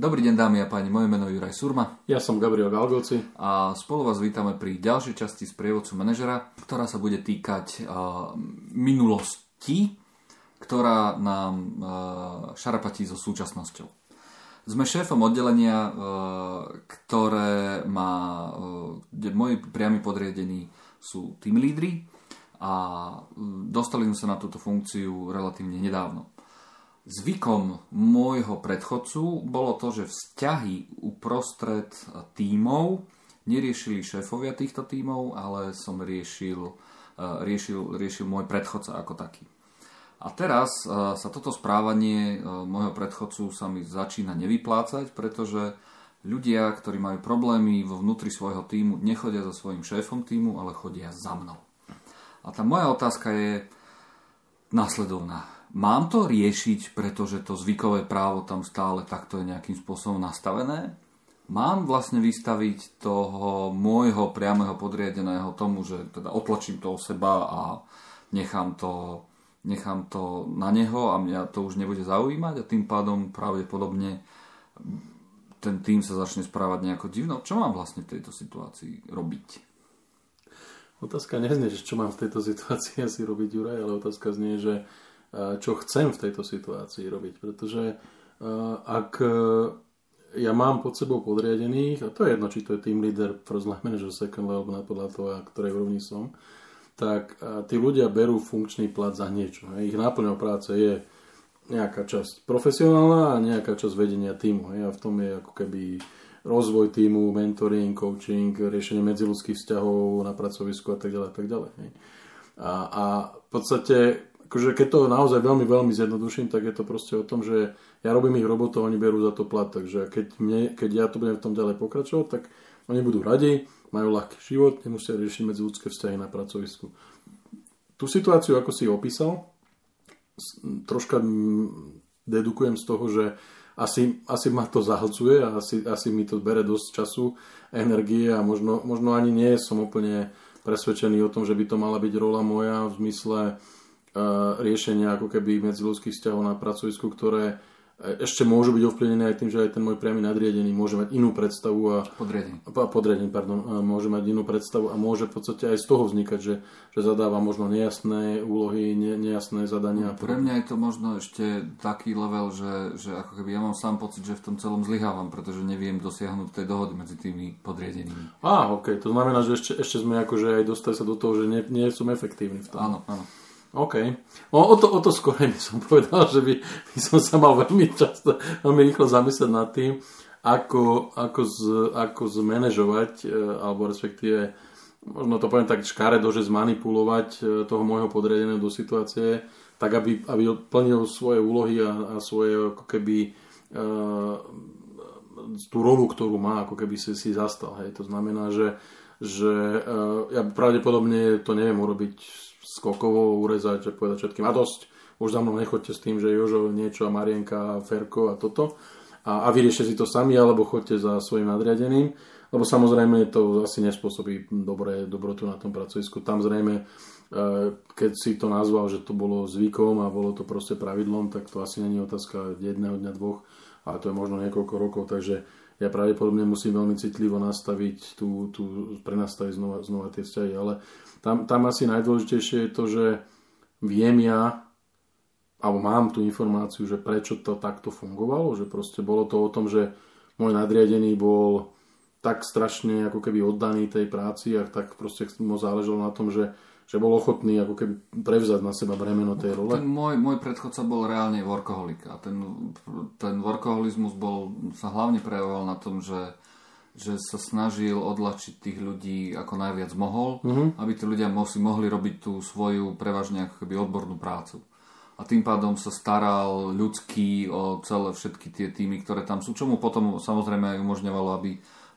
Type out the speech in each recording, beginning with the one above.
Dobrý deň dámy a páni, moje meno je Juraj Surma. Ja som Gabriel Galgoci. A spolu vás vítame pri ďalšej časti z prievodcu manažera, ktorá sa bude týkať uh, minulosti, ktorá nám uh, šarapatí so súčasnosťou. Sme šéfom oddelenia, uh, ktoré má, uh, kde moji priami podriadení sú tým lídry a dostali sme sa na túto funkciu relatívne nedávno. Zvykom môjho predchodcu bolo to, že vzťahy uprostred tímov neriešili šéfovia týchto tímov, ale som riešil, e, riešil, riešil môj predchodca ako taký. A teraz e, sa toto správanie e, môjho predchodcu sa mi začína nevyplácať, pretože ľudia, ktorí majú problémy vo vnútri svojho týmu, nechodia za svojim šéfom týmu, ale chodia za mnou. A tá moja otázka je následovná Mám to riešiť, pretože to zvykové právo tam stále takto je nejakým spôsobom nastavené? Mám vlastne vystaviť toho môjho priameho podriadeného tomu, že teda otlačím to o seba a nechám to, nechám to na neho a mňa to už nebude zaujímať a tým pádom pravdepodobne ten tým sa začne správať nejako divno. Čo mám vlastne v tejto situácii robiť? Otázka neznie, že čo mám v tejto situácii asi robiť, Juraj, ale otázka znie, že čo chcem v tejto situácii robiť. Pretože ak e, ja mám pod sebou podriadených, a to je jedno, či to je team leader, first line manager, second level, podľa toho, a ktorej úrovni som, tak tí ľudia berú funkčný plat za niečo. Ich náplňou práce je nejaká časť profesionálna a nejaká časť vedenia týmu. A v tom je ako keby rozvoj týmu, mentoring, coaching, riešenie medziludských vzťahov na pracovisku a tak ďalej. A, tak ďalej. A, a v podstate akože keď to naozaj veľmi, veľmi zjednoduším, tak je to proste o tom, že ja robím ich robotov, oni berú za to plat, takže keď, mne, keď ja to budem v tom ďalej pokračovať, tak oni budú radi, majú ľahký život, nemusia riešiť medzi ľudské vzťahy na pracovisku. Tú situáciu, ako si opísal, troška dedukujem z toho, že asi, asi ma to zahlcuje a asi, asi mi to bere dosť času, energie a možno, možno ani nie som úplne presvedčený o tom, že by to mala byť rola moja v zmysle riešenia ako keby medziludských vzťahov na pracovisku, ktoré e, ešte môžu byť ovplyvnené aj tým, že aj ten môj priamy nadriadený môže mať inú predstavu a podriadený, podriadený pardon, môže mať inú predstavu a môže v podstate aj z toho vznikať, že, že zadáva možno nejasné úlohy, ne, nejasné zadania. Pre mňa je to možno ešte taký level, že, že ako keby ja mám sám pocit, že v tom celom zlyhávam, pretože neviem dosiahnuť tej dohody medzi tými podriadenými. Á, ok, to znamená, že ešte, ešte sme akože aj dostali sa do toho, že nie, nie som efektívny v tom. Áno, áno. OK. O, o, to, o to skôr by som povedal, že by, by som sa mal veľmi často, veľmi rýchlo zamyslieť nad tým, ako, ako, z, ako zmanéžovať, e, alebo respektíve, možno to poviem tak škaredo, že zmanipulovať e, toho môjho podriadeného do situácie, tak aby, aby plnil svoje úlohy a, a svoje ako keby uh, tú rolu, ktorú má, ako keby si, si zastal. Hej. To znamená, že, že uh, ja pravdepodobne to neviem urobiť skokovo urezať a povedať všetkým a dosť, už za mnou nechoďte s tým, že Jožo niečo a Marienka a Ferko a toto a, a vyriešte si to sami alebo choďte za svojim nadriadeným, lebo samozrejme to asi nespôsobí dobré, dobrotu na tom pracovisku. Tam zrejme, e, keď si to nazval, že to bolo zvykom a bolo to proste pravidlom, tak to asi není otázka jedného dňa, dvoch, ale to je možno niekoľko rokov, takže ja pravdepodobne musím veľmi citlivo nastaviť tú, tú prenastaviť znova, znova tie vzťahy, ale tam, tam asi najdôležitejšie je to, že viem ja, alebo mám tú informáciu, že prečo to takto fungovalo, že proste bolo to o tom, že môj nadriadený bol tak strašne ako keby oddaný tej práci a tak proste mu záležalo na tom, že, že bol ochotný ako keby prevzať na seba bremeno tej role. Ten môj, môj predchodca bol reálne workoholik a ten, ten workoholizmus bol, sa hlavne prejavoval na tom, že že sa snažil odlačiť tých ľudí ako najviac mohol, mm-hmm. aby tí ľudia si mohli robiť tú svoju prevažne akoby odbornú prácu. A tým pádom sa staral ľudský o celé všetky tie týmy, ktoré tam sú, čo mu potom samozrejme aj umožňovalo, aby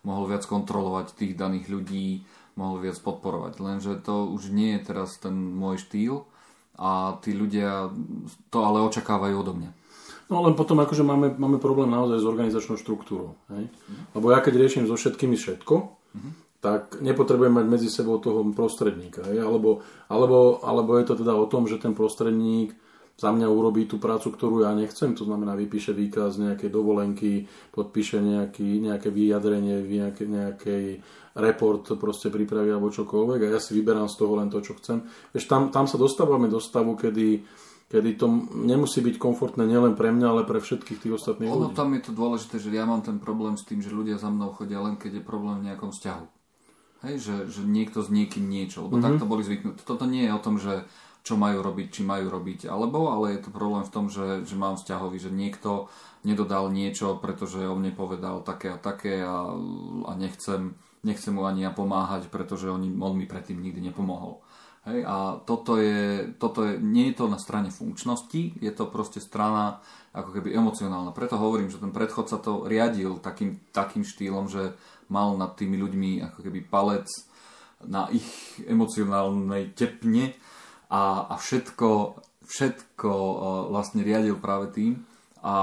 mohol viac kontrolovať tých daných ľudí, mohol viac podporovať. Lenže to už nie je teraz ten môj štýl a tí ľudia to ale očakávajú odo mňa. No len potom akože máme, máme problém naozaj s organizačnou štruktúrou. Hej? Lebo ja keď riešim so všetkými všetko, uh-huh. tak nepotrebujem mať medzi sebou toho prostredníka. Hej? Alebo, alebo, alebo je to teda o tom, že ten prostredník za mňa urobí tú prácu, ktorú ja nechcem, to znamená vypíše výkaz nejakej dovolenky, podpíše nejaký, nejaké vyjadrenie, nejaké, nejakej report proste pripraví alebo čokoľvek a ja si vyberám z toho len to, čo chcem. Vieš, tam, tam sa dostávame do stavu, kedy, kedy to nemusí byť komfortné nielen pre mňa, ale pre všetkých tých ostatných ono, ľudí. tam je to dôležité, že ja mám ten problém s tým, že ľudia za mnou chodia len keď je problém v nejakom vzťahu. Hej, že, že niekto s niekým niečo, lebo mm-hmm. takto boli zvyknutí. Toto nie je o tom, že čo majú robiť, či majú robiť, alebo, ale je to problém v tom, že, že mám vzťahový, že niekto nedodal niečo, pretože on mne povedal také a také a, a nechcem, nechcem mu ani ja pomáhať, pretože on, on mi predtým nikdy nepomohol. Hej, a toto je, toto je, nie je to na strane funkčnosti, je to proste strana ako keby emocionálna. Preto hovorím, že ten predchodca to riadil takým, takým štýlom, že mal nad tými ľuďmi ako keby palec na ich emocionálnej tepne a, a všetko, všetko uh, vlastne riadil práve tým a,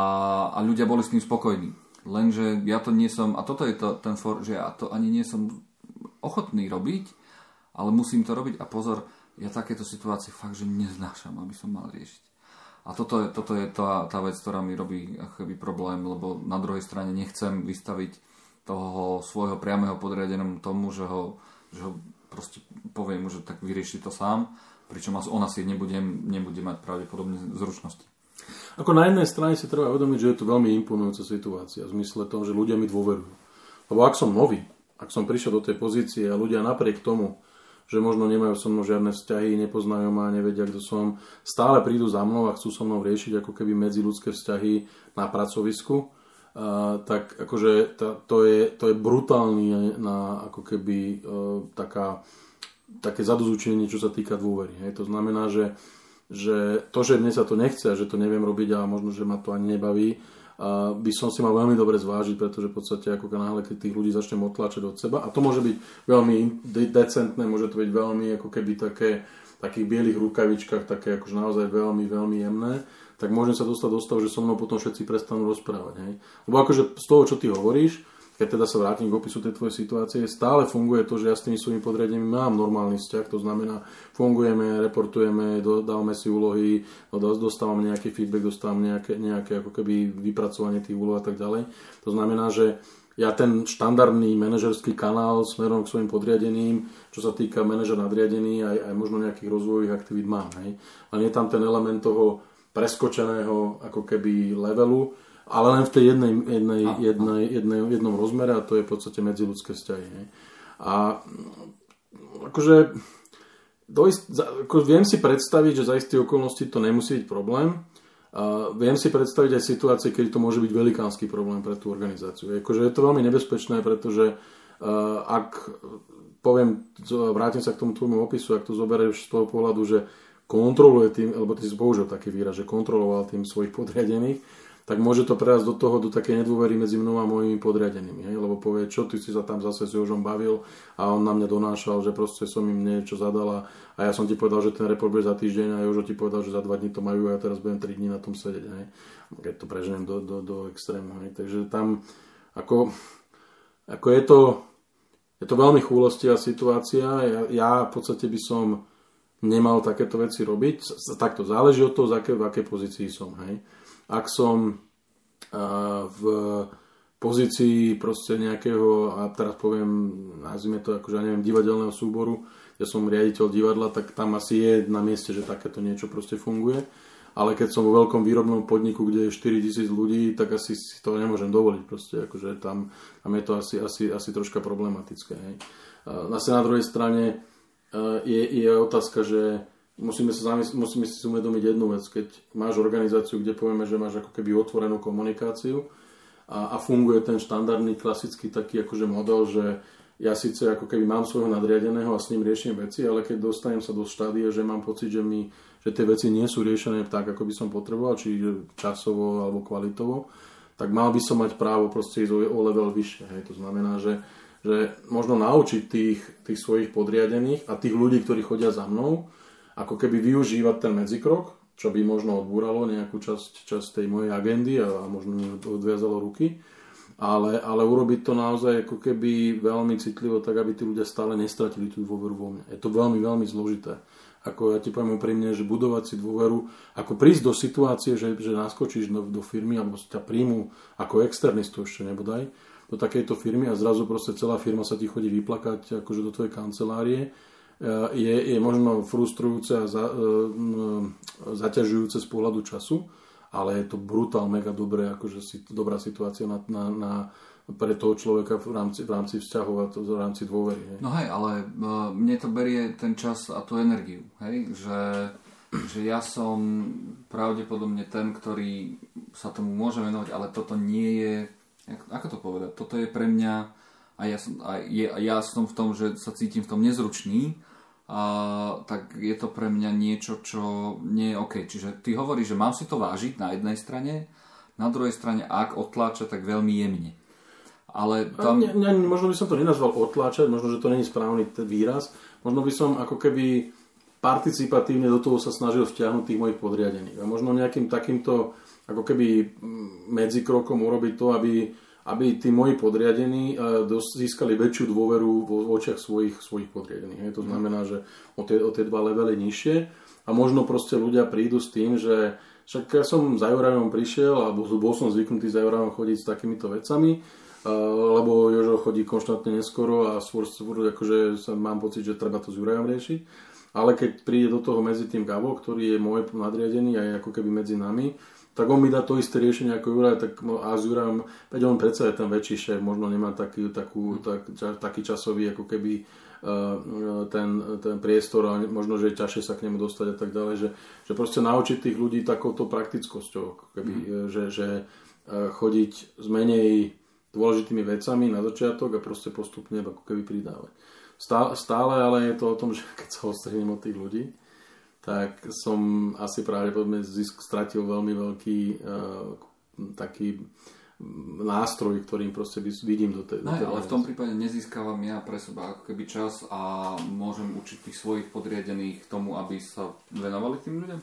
a ľudia boli s tým spokojní. Lenže ja to nie som, a toto je to, ten for, že ja to ani nie som ochotný robiť, ale musím to robiť a pozor, ja takéto situácie fakt, že neznášam, aby som mal riešiť. A toto je, toto je tá, tá vec, ktorá mi robí akoby problém, lebo na druhej strane nechcem vystaviť toho svojho priamého podriadenom tomu, že ho, že ho proste poviem že tak vyrieši to sám pričom on asi nebude, nebude mať pravdepodobne zručnosti. Ako na jednej strane si treba uvedomiť, že je to veľmi imponujúca situácia v zmysle toho, že ľudia mi dôverujú. Lebo ak som nový, ak som prišiel do tej pozície a ľudia napriek tomu, že možno nemajú so mnou žiadne vzťahy, nepoznajú ma, nevedia, kto som, stále prídu za mnou a chcú so mnou riešiť ako keby medziludské vzťahy na pracovisku, uh, tak akože to, to, je, to je brutálny na ako keby uh, taká také zadozúčenie, čo sa týka dôvery. Hej. To znamená, že, že to, že mne sa to nechce a že to neviem robiť a možno, že ma to ani nebaví, a by som si mal veľmi dobre zvážiť, pretože v podstate ako náhle, keď tých ľudí začnem otlačať od seba, a to môže byť veľmi decentné, môže to byť veľmi ako keby také, takých bielých rukavičkách, také akože naozaj veľmi, veľmi jemné, tak môžem sa dostať do stavu, že so mnou potom všetci prestanú rozprávať. Hej. Lebo akože z toho, čo ty hovoríš, keď teda sa vrátim k opisu tej tvojej situácie, stále funguje to, že ja s tými svojimi podriadenými mám normálny vzťah, to znamená, fungujeme, reportujeme, dávame si úlohy, no, dostávame nejaký feedback, dostávam nejaké, nejaké ako keby vypracovanie tých úloh a tak ďalej. To znamená, že ja ten štandardný manažerský kanál smerom k svojim podriadeným, čo sa týka manažer nadriadený, aj, aj možno nejakých rozvojových aktivít mám. Hej. Len je tam ten element toho preskočeného ako keby levelu, ale len v tej jednej, jednej, a, jednej, jednej, jednom rozmere a to je v podstate medziludské vzťahy. Hej. A akože dojsť, ako viem si predstaviť, že za isté okolnosti to nemusí byť problém. A viem si predstaviť aj situácie, kedy to môže byť velikánsky problém pre tú organizáciu. Akože je to veľmi nebezpečné, pretože uh, ak poviem, vrátim sa k tomu tvojmu opisu, ak to zoberieš z toho pohľadu, že kontroluje tým, alebo ty si použil taký výraz, že kontroloval tým svojich podriadených, tak môže to prejsť do toho, do také nedôvery medzi mnou a mojimi podriadenými. Hej? Lebo povie, čo ty si sa tam zase s Jožom bavil a on na mňa donášal, že proste som im niečo zadala a ja som ti povedal, že ten report bude za týždeň a Jožo ti povedal, že za dva dní to majú a ja teraz budem 3 dní na tom sedieť. Hej? Keď to preženiem do, do, do extrému. Hej? Takže tam ako, ako je to je to veľmi chúlostivá situácia. Ja, ja v podstate by som nemal takéto veci robiť. Takto záleží od toho, z aké, v akej pozícii som. Hej ak som v pozícii proste nejakého, a teraz poviem, nazvime to akože, ja neviem, divadelného súboru, ja som riaditeľ divadla, tak tam asi je na mieste, že takéto niečo proste funguje. Ale keď som vo veľkom výrobnom podniku, kde je 4000 ľudí, tak asi si to nemôžem dovoliť. Proste, akože tam, tam je to asi, asi, asi troška problematické. Hej. Zase na druhej strane je, je otázka, že musíme, sa zamysl- musíme si uvedomiť jednu vec. Keď máš organizáciu, kde povieme, že máš ako keby otvorenú komunikáciu a, a funguje ten štandardný, klasický taký akože model, že ja síce ako keby mám svojho nadriadeného a s ním riešim veci, ale keď dostanem sa do štádie, že mám pocit, že, mi, že tie veci nie sú riešené tak, ako by som potreboval, či časovo alebo kvalitovo, tak mal by som mať právo proste ísť o level vyššie. Hej. To znamená, že, že možno naučiť tých, tých svojich podriadených a tých ľudí, ktorí chodia za mnou, ako keby využívať ten medzikrok, čo by možno odbúralo nejakú časť, časť tej mojej agendy a, a možno mi odviazalo ruky, ale, ale urobiť to naozaj ako keby veľmi citlivo, tak aby tí ľudia stále nestratili tú dôveru vo mňa. Je to veľmi, veľmi zložité. ako ja ti poviem úprimne, že budovať si dôveru, ako prísť do situácie, že, že naskočíš do, do firmy alebo ťa príjmu ako externistu ešte nebodaj, do takejto firmy a zrazu proste celá firma sa ti chodí vyplakať akože do tvojej kancelárie, je, je možno frustrujúce a za, e, zaťažujúce z pohľadu času, ale je to brutál, mega dobré, akože si, dobrá situácia na, na, na pre toho človeka v rámci, v rámci vzťahov a to, v rámci dôvery. Hej. No hej, ale uh, mne to berie ten čas a tú energiu, hej, že, že ja som pravdepodobne ten, ktorý sa tomu môže venovať, ale toto nie je, ako to povedať, toto je pre mňa a ja som, a je, a ja som v tom, že sa cítim v tom nezručný, a, tak je to pre mňa niečo, čo nie je OK. Čiže ty hovoríš, že mám si to vážiť na jednej strane, na druhej strane, ak otláča, tak veľmi jemne. Ale tam... Ne, ne, možno by som to nenazval otláčať, možno, že to není správny ten výraz. Možno by som ako keby participatívne do toho sa snažil vtiahnuť tých mojich podriadených. A možno nejakým takýmto ako keby medzikrokom urobiť to, aby, aby tí moji podriadení získali väčšiu dôveru vo očiach svojich, svojich podriadených. To znamená, že o tie, o tie dva levely nižšie a možno proste ľudia prídu s tým, že však ja som za Jurajom prišiel, alebo bol som zvyknutý za Jurajom chodiť s takýmito vecami, lebo Jožo chodí konštantne neskoro a skôr, skôr akože sa mám pocit, že treba to s Jurajom riešiť. Ale keď príde do toho medzi tým Gabo, ktorý je môj nadriadený a je ako keby medzi nami, tak on mi dá to isté riešenie ako Juraj, tak a s Jurajom, veď on predsa je ten väčší šéf, možno nemá taký, takú, tak, taký časový ako keby ten, ten priestor a možno, že je ťažšie sa k nemu dostať a tak ďalej, že, že proste naučiť tých ľudí takouto praktickosťou, keby, mm. že, že chodiť z menej dôležitými vecami na začiatok a proste postupne ako keby pridávať. Stále, stále ale je to o tom, že keď sa odstrihnem od tých ľudí, tak som asi pravdepodobne zisk stratil veľmi veľký uh, taký nástroj, ktorým proste vidím do tej... No, do tej ale v tom prípade nezískavam ja pre seba ako keby čas a môžem učiť tých svojich podriadených tomu, aby sa venovali tým ľuďom?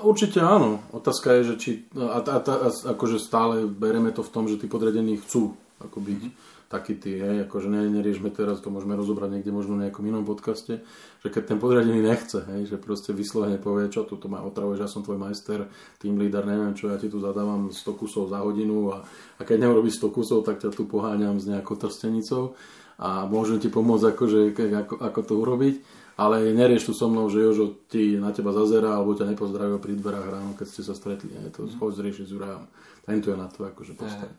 Určite áno. Otázka je, že či... A, a, a, akože stále bereme to v tom, že tí podriadení chcú ako byť mm-hmm. Takí tí, hej, akože ne, neriešme teraz, to môžeme rozobrať niekde možno v nejakom inom podcaste, že keď ten podriadený nechce, hej, že proste vyslovene povie, čo tu ma otravuješ, ja som tvoj majster, tým líder, neviem čo, ja ti tu zadávam 100 kusov za hodinu a, a keď neurobíš 100 kusov, tak ťa tu poháňam s nejakou trstenicou a môžem ti pomôcť akože, ako, ako to urobiť ale nerieš tu so mnou, že Jožo ti na teba zazera alebo ťa nepozdravil pri dverách ráno, keď ste sa stretli. Je to mm. choď riešiť s Jurajom. Ten tu je na to akože postaviť.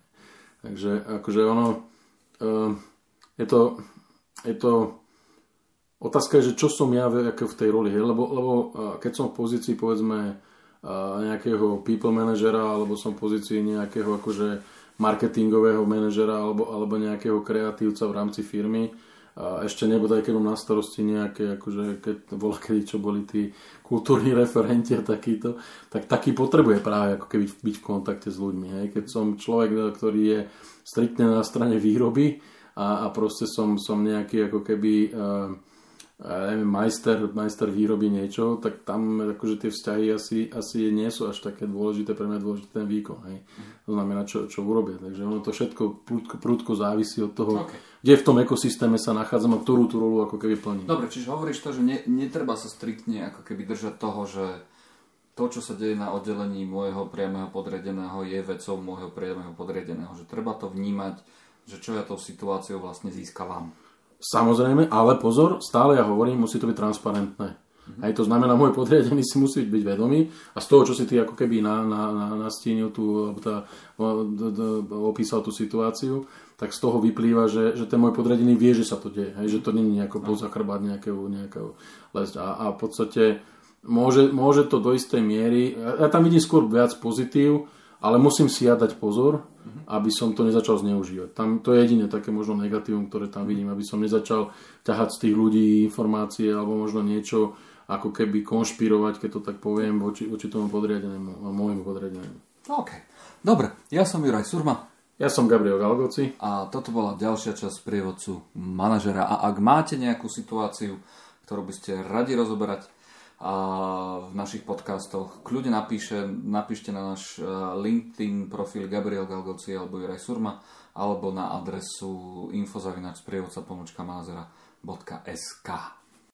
Takže akože ono je to, je to otázka že čo som ja v, tej roli, lebo, lebo uh, keď som v pozícii povedzme nejakého people managera alebo som v pozícii nejakého akože marketingového manažera alebo, alebo nejakého kreatívca v rámci firmy, a ešte nebude, aj keď mám na starosti nejaké, akože keď bola kedy, čo boli tí kultúrni referenti a takýto, tak taký potrebuje práve ako keby byť v kontakte s ľuďmi. Hej. Keď som človek, ktorý je striktne na strane výroby a, a proste som, som nejaký ako keby uh, neviem, majster, majster výroby niečo, tak tam akože tie vzťahy asi, asi nie sú až také dôležité, pre mňa dôležité ten výkon. Hej. To znamená, čo, čo urobia. Takže ono to všetko prúdko, prúdko závisí od toho, okay. kde v tom ekosystéme sa nachádzam a ktorú tú rolu ako keby plní. Dobre, čiže hovoríš to, že ne, netreba sa striktne ako keby držať toho, že to, čo sa deje na oddelení môjho priamého podriadeného, je vecou môjho priamého podriadeného. Že treba to vnímať, že čo ja tou situáciou vlastne získavam. Samozrejme, ale pozor, stále ja hovorím, musí to byť transparentné. Mm-hmm. Aj to znamená, môj podriadený si musí byť vedomý a z toho, čo si ty ako keby na, na, na, nastínil tú, tá, opísal tú situáciu, tak z toho vyplýva, že, že ten môj podriadený vie, že sa to deje, hej, že to nie je nejako pozachrbať nejakého, nejakého lesť. A, a v podstate môže, môže to do istej miery, ja tam vidím skôr viac pozitív, ale musím si ja dať pozor, aby som to nezačal zneužívať. Tam to je jediné také možno negatívum, ktoré tam vidím, aby som nezačal ťahať z tých ľudí informácie alebo možno niečo ako keby konšpirovať, keď to tak poviem, voči, voči tomu podriadenému, môjmu podriadenému. OK. Dobre, ja som Juraj Surma. Ja som Gabriel Galgoci. A toto bola ďalšia časť prievodcu manažera. A ak máte nejakú situáciu, ktorú by ste radi rozoberať, a v našich podcastoch. Kľudne napíše, napíšte na náš e, LinkedIn profil Gabriel Galgoci alebo Juraj Surma alebo na adresu infozavinač sprievodca pomočka